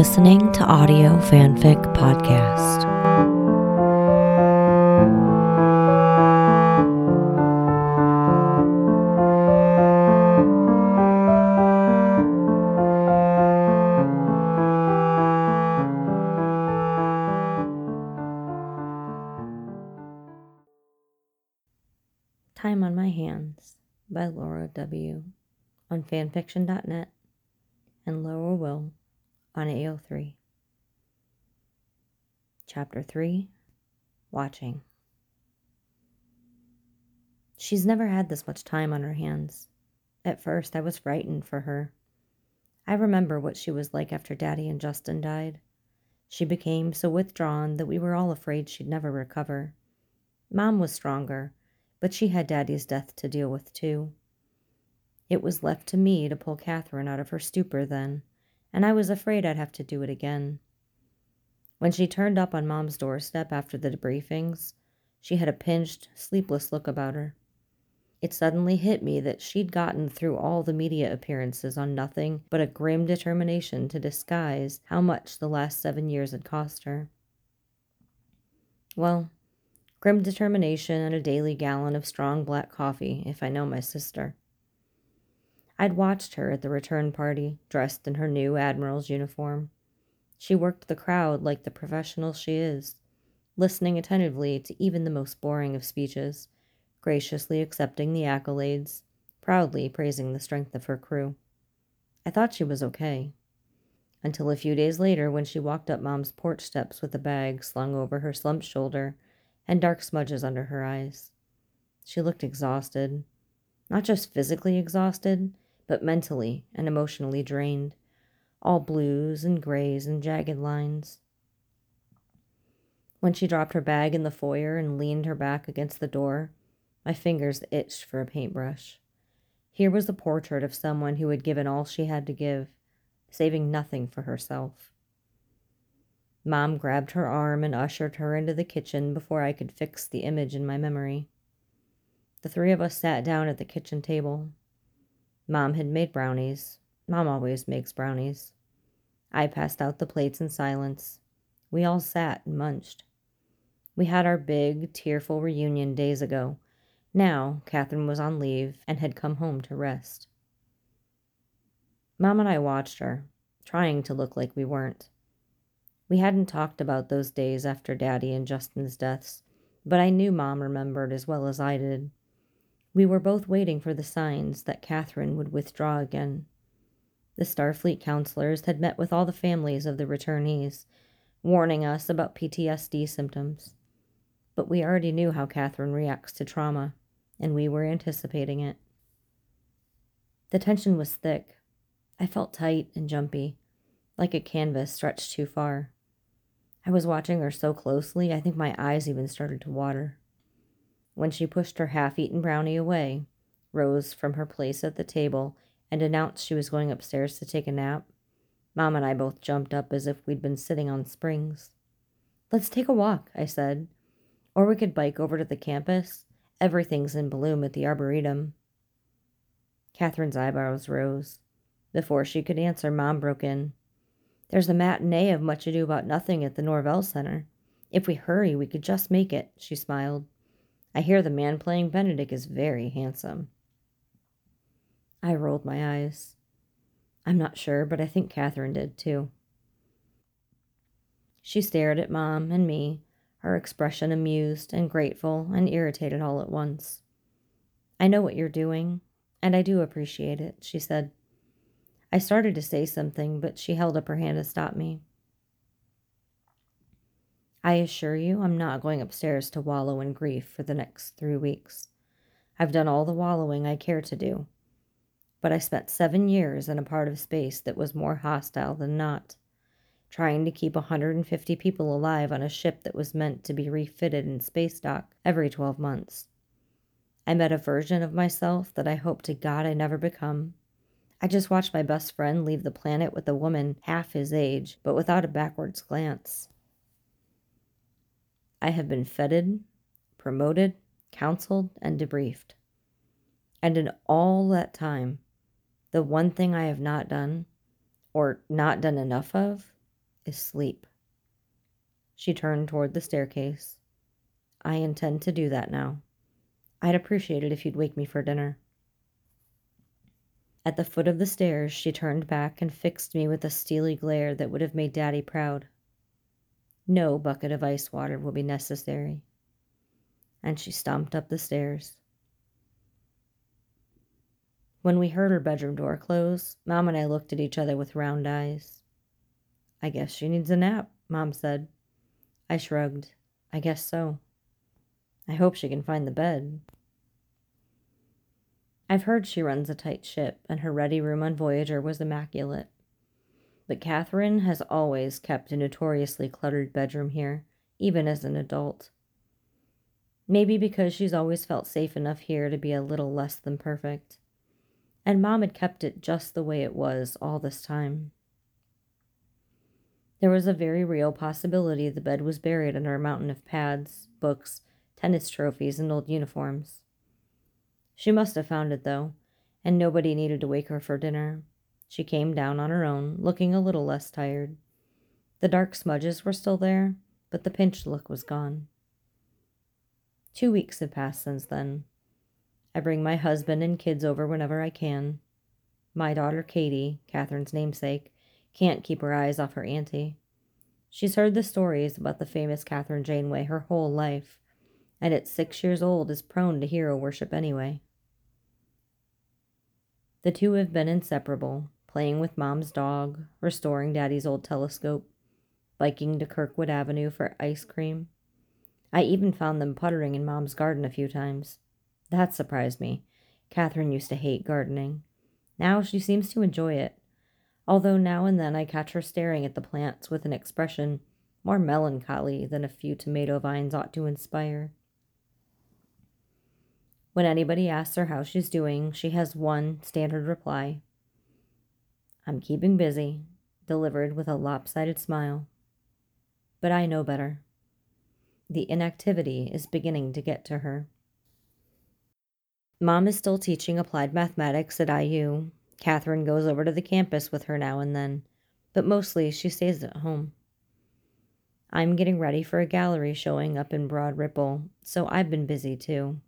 listening to Audio Fanfic Podcast. Time on My Hands by Laura W. on fanfiction.net and Laura Will on AO3. Chapter 3 Watching. She's never had this much time on her hands. At first, I was frightened for her. I remember what she was like after Daddy and Justin died. She became so withdrawn that we were all afraid she'd never recover. Mom was stronger, but she had Daddy's death to deal with too. It was left to me to pull Kathryn out of her stupor then, and I was afraid I'd have to do it again. When she turned up on Mom's doorstep after the debriefings, she had a pinched, sleepless look about her. It suddenly hit me that she'd gotten through all the media appearances on nothing but a grim determination to disguise how much the last seven years had cost her. Well, grim determination and a daily gallon of strong black coffee, if I know my sister. I'd watched her at the return party, dressed in her new Admiral's uniform. She worked the crowd like the professional she is, listening attentively to even the most boring of speeches, graciously accepting the accolades, proudly praising the strength of her crew. I thought she was okay. Until a few days later, when she walked up Mom's porch steps with a bag slung over her slumped shoulder and dark smudges under her eyes. She looked exhausted. Not just physically exhausted, but mentally and emotionally drained, all blues and grays and jagged lines. When she dropped her bag in the foyer and leaned her back against the door, my fingers itched for a paintbrush. Here was a portrait of someone who had given all she had to give, saving nothing for herself. Mom grabbed her arm and ushered her into the kitchen before I could fix the image in my memory. The three of us sat down at the kitchen table. Mom had made brownies. Mom always makes brownies. I passed out the plates in silence. We all sat and munched. We had our big, tearful reunion days ago. Now, Kathryn was on leave and had come home to rest. Mom and I watched her, trying to look like we weren't. We hadn't talked about those days after Daddy and Justin's deaths, but I knew Mom remembered as well as I did. We were both waiting for the signs that Kathryn would withdraw again. The Starfleet counselors had met with all the families of the returnees, warning us about PTSD symptoms. But we already knew how Kathryn reacts to trauma, and we were anticipating it. The tension was thick. I felt tight and jumpy, like a canvas stretched too far. I was watching her so closely, I think my eyes even started to water when she pushed her half eaten brownie away, rose from her place at the table, and announced she was going upstairs to take a nap, Mom and I both jumped up as if we'd been sitting on springs. Let's take a walk, I said. Or we could bike over to the campus. Everything's in bloom at the Arboretum. Kathryn's eyebrows rose. Before she could answer, Mom broke in. There's a matinee of Much Ado About Nothing at the Norvell Center. If we hurry, we could just make it, she smiled. I hear the man playing Benedict is very handsome. I rolled my eyes. I'm not sure, but I think Kathryn did too. She stared at Mom and me, her expression amused and grateful and irritated all at once. I know what you're doing, and I do appreciate it, she said. I started to say something, but she held up her hand to stop me. I assure you, I'm not going upstairs to wallow in grief for the next three weeks. I've done all the wallowing I care to do. But I spent seven years in a part of space that was more hostile than not, trying to keep 150 people alive on a ship that was meant to be refitted in space dock every 12 months. I met a version of myself that I hope to God I never become. I just watched my best friend leave the planet with a woman half his age, but without a backwards glance. I have been feted, promoted, counseled, and debriefed. And in all that time, the one thing I have not done, or not done enough of, is sleep. She turned toward the staircase. I intend to do that now. I'd appreciate it if you'd wake me for dinner. At the foot of the stairs, she turned back and fixed me with a steely glare that would have made Daddy proud. No bucket of ice water will be necessary. And she stomped up the stairs. When we heard her bedroom door close, Mom and I looked at each other with round eyes. I guess she needs a nap, Mom said. I shrugged. I guess so. I hope she can find the bed. I've heard she runs a tight ship, and her ready room on Voyager was immaculate. But Kathryn has always kept a notoriously cluttered bedroom here, even as an adult. Maybe because she's always felt safe enough here to be a little less than perfect. And Mom had kept it just the way it was all this time. There was a very real possibility the bed was buried under a mountain of pads, books, tennis trophies, and old uniforms. She must have found it, though, and nobody needed to wake her for dinner. She came down on her own, looking a little less tired. The dark smudges were still there, but the pinched look was gone. Two weeks have passed since then. I bring my husband and kids over whenever I can. My daughter Katie, Kathryn's namesake, can't keep her eyes off her auntie. She's heard the stories about the famous Kathryn Janeway her whole life, and at six years old is prone to hero worship anyway. The two have been inseparable, playing with Mom's dog, restoring Daddy's old telescope, biking to Kirkwood Avenue for ice cream. I even found them puttering in Mom's garden a few times. That surprised me. Kathryn used to hate gardening. Now she seems to enjoy it, although now and then I catch her staring at the plants with an expression more melancholy than a few tomato vines ought to inspire. When anybody asks her how she's doing, she has one standard reply I'm keeping busy, delivered with a lopsided smile. But I know better. The inactivity is beginning to get to her. Mom is still teaching applied mathematics at IU. Kathryn goes over to the campus with her now and then, but mostly she stays at home. I'm getting ready for a gallery showing up in Broad Ripple, so I've been busy too.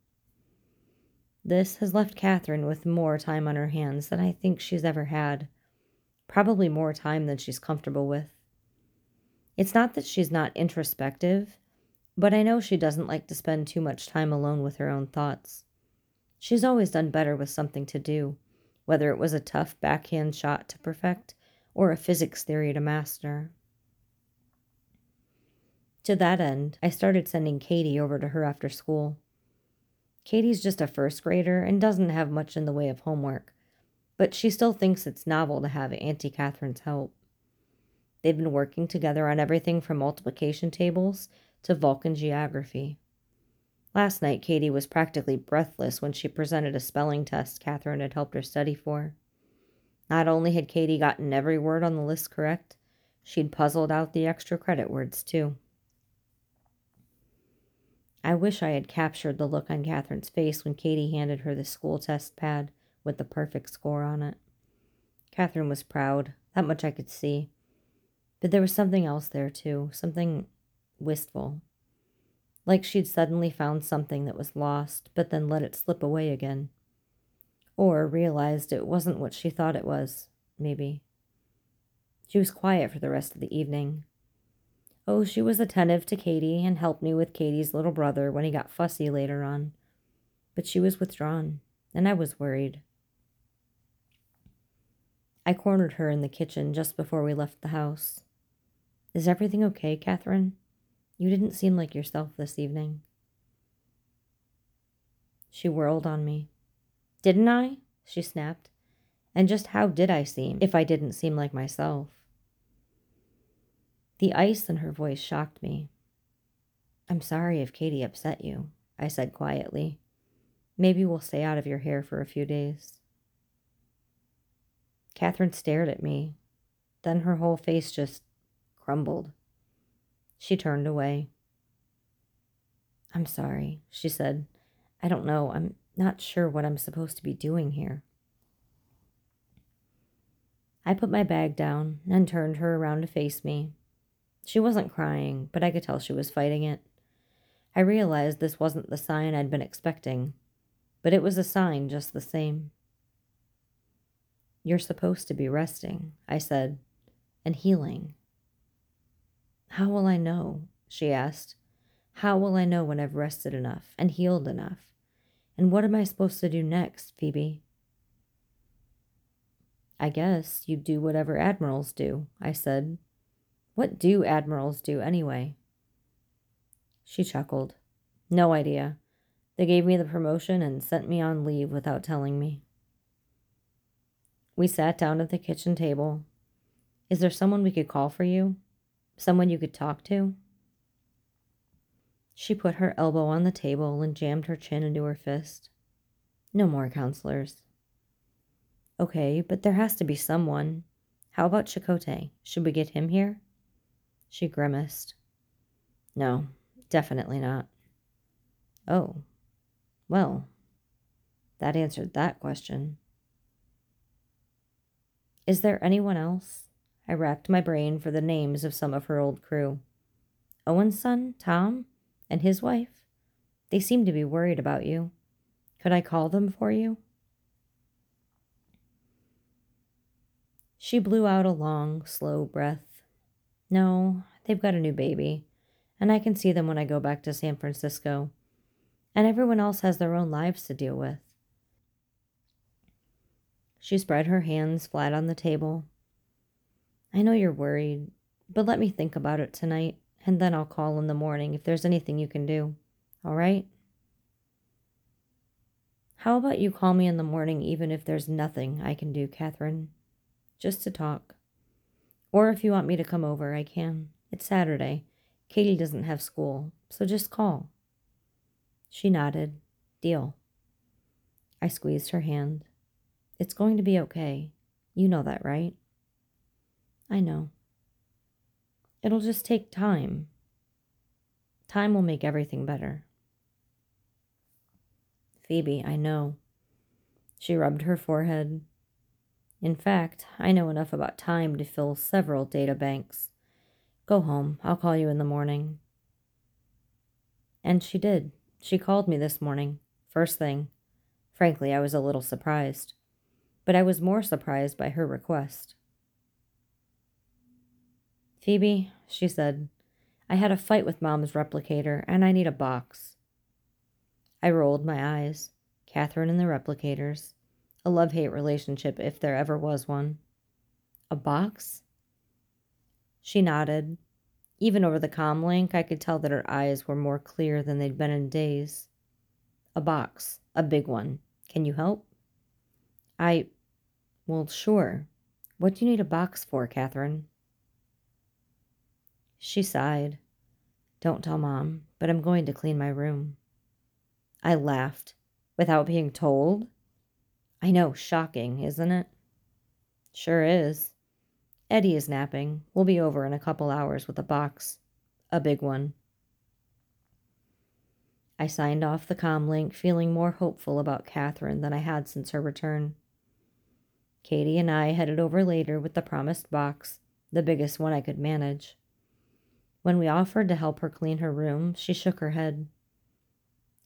This has left Kathryn with more time on her hands than I think she's ever had. Probably more time than she's comfortable with. It's not that she's not introspective, but I know she doesn't like to spend too much time alone with her own thoughts. She's always done better with something to do, whether it was a tough backhand shot to perfect or a physics theory to master. To that end, I started sending Katie over to her after school. Katie's just a first grader and doesn't have much in the way of homework, but she still thinks it's novel to have Auntie Kathryn's help. They've been working together on everything from multiplication tables to Vulcan geography. Last night, Katie was practically breathless when she presented a spelling test Kathryn had helped her study for. Not only had Katie gotten every word on the list correct, she'd puzzled out the extra credit words, too. I wish I had captured the look on Kathryn's face when Katie handed her the school test pad with the perfect score on it. Kathryn was proud, that much I could see. But there was something else there, too, something wistful. Like she'd suddenly found something that was lost, but then let it slip away again. Or realized it wasn't what she thought it was, maybe. She was quiet for the rest of the evening, Oh, she was attentive to Katie and helped me with Katie's little brother when he got fussy later on. But she was withdrawn, and I was worried. I cornered her in the kitchen just before we left the house. Is everything okay, Kathryn? You didn't seem like yourself this evening. She whirled on me. Didn't I? She snapped. And just how did I seem if I didn't seem like myself? The ice in her voice shocked me. I'm sorry if Katie upset you, I said quietly. Maybe we'll stay out of your hair for a few days. Kathryn stared at me. Then her whole face just crumbled. She turned away. I'm sorry, she said. I don't know. I'm not sure what I'm supposed to be doing here. I put my bag down and turned her around to face me She wasn't crying, but I could tell she was fighting it. I realized this wasn't the sign I'd been expecting, but it was a sign just the same. You're supposed to be resting, I said, and healing. How will I know? she asked. How will I know when I've rested enough and healed enough? And what am I supposed to do next, Phoebe? I guess you do whatever admirals do, I said. What do admirals do anyway? She chuckled. No idea. They gave me the promotion and sent me on leave without telling me. We sat down at the kitchen table. Is there someone we could call for you? Someone you could talk to? She put her elbow on the table and jammed her chin into her fist. No more counselors. Okay, but there has to be someone. How about Chakotay? Should we get him here? She grimaced. No, definitely not. Oh, well, that answered that question. Is there anyone else? I racked my brain for the names of some of her old crew. Owen's son, Tom, and his wife? They seem to be worried about you. Could I call them for you? She blew out a long, slow breath. No, they've got a new baby, and I can see them when I go back to San Francisco. And everyone else has their own lives to deal with. She spread her hands flat on the table. I know you're worried, but let me think about it tonight, and then I'll call in the morning if there's anything you can do. All right? How about you call me in the morning even if there's nothing I can do, Kathryn? Just to talk. Or if you want me to come over, I can. It's Saturday. Katie doesn't have school, so just call. She nodded. Deal. I squeezed her hand. It's going to be okay. You know that, right? I know. It'll just take time. Time will make everything better. Phoebe, I know. She rubbed her forehead. In fact, I know enough about time to fill several data banks. Go home. I'll call you in the morning. And she did. She called me this morning, first thing. Frankly, I was a little surprised but I was more surprised by her request. Phoebe, she said, I had a fight with Mom's replicator, and I need a box. I rolled my eyes. Kathryn and the replicators. A love hate relationship, if there ever was one. A box? She nodded. Even over the com link, I could tell that her eyes were more clear than they'd been in days. A box. A big one. Can you help? I. Well, sure. What do you need a box for, Kathryn? She sighed. Don't tell Mom, but I'm going to clean my room. I laughed. Without being told? I know, shocking, isn't it? Sure is. Eddie is napping. We'll be over in a couple hours with a box. A big one. I signed off the com link, feeling more hopeful about Kathryn than I had since her return. Katie and I headed over later with the promised box, the biggest one I could manage. When we offered to help her clean her room, she shook her head.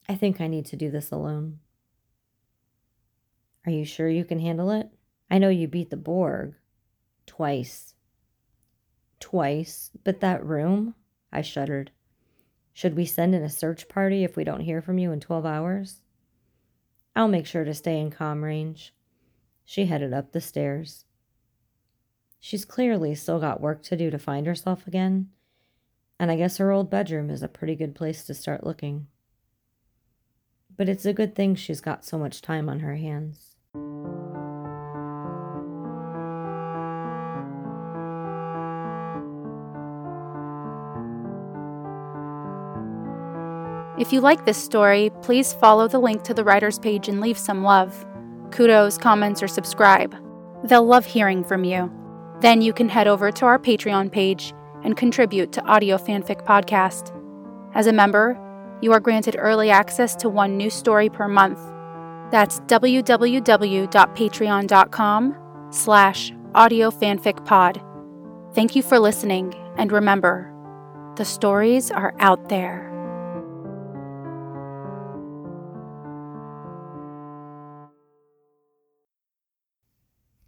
I think I need to do this alone. Are you sure you can handle it? I know you beat the Borg. Twice. Twice? But that room? I shuddered. Should we send in a search party if we don't hear from you in 12 hours? I'll make sure to stay in com range. She headed up the stairs. She's clearly still got work to do to find herself again, and I guess her old bedroom is a pretty good place to start looking. But it's a good thing she's got so much time on her hands. If you like this story, please follow the link to the writer's page and leave some love kudos, comments, or subscribe. They'll love hearing from you. Then you can head over to our Patreon page and contribute to Audio Fanfic Podcast. As a member, you are granted early access to one new story per month. That's www.patreon.com slash audiofanficpod. Thank you for listening, And remember, the stories are out there.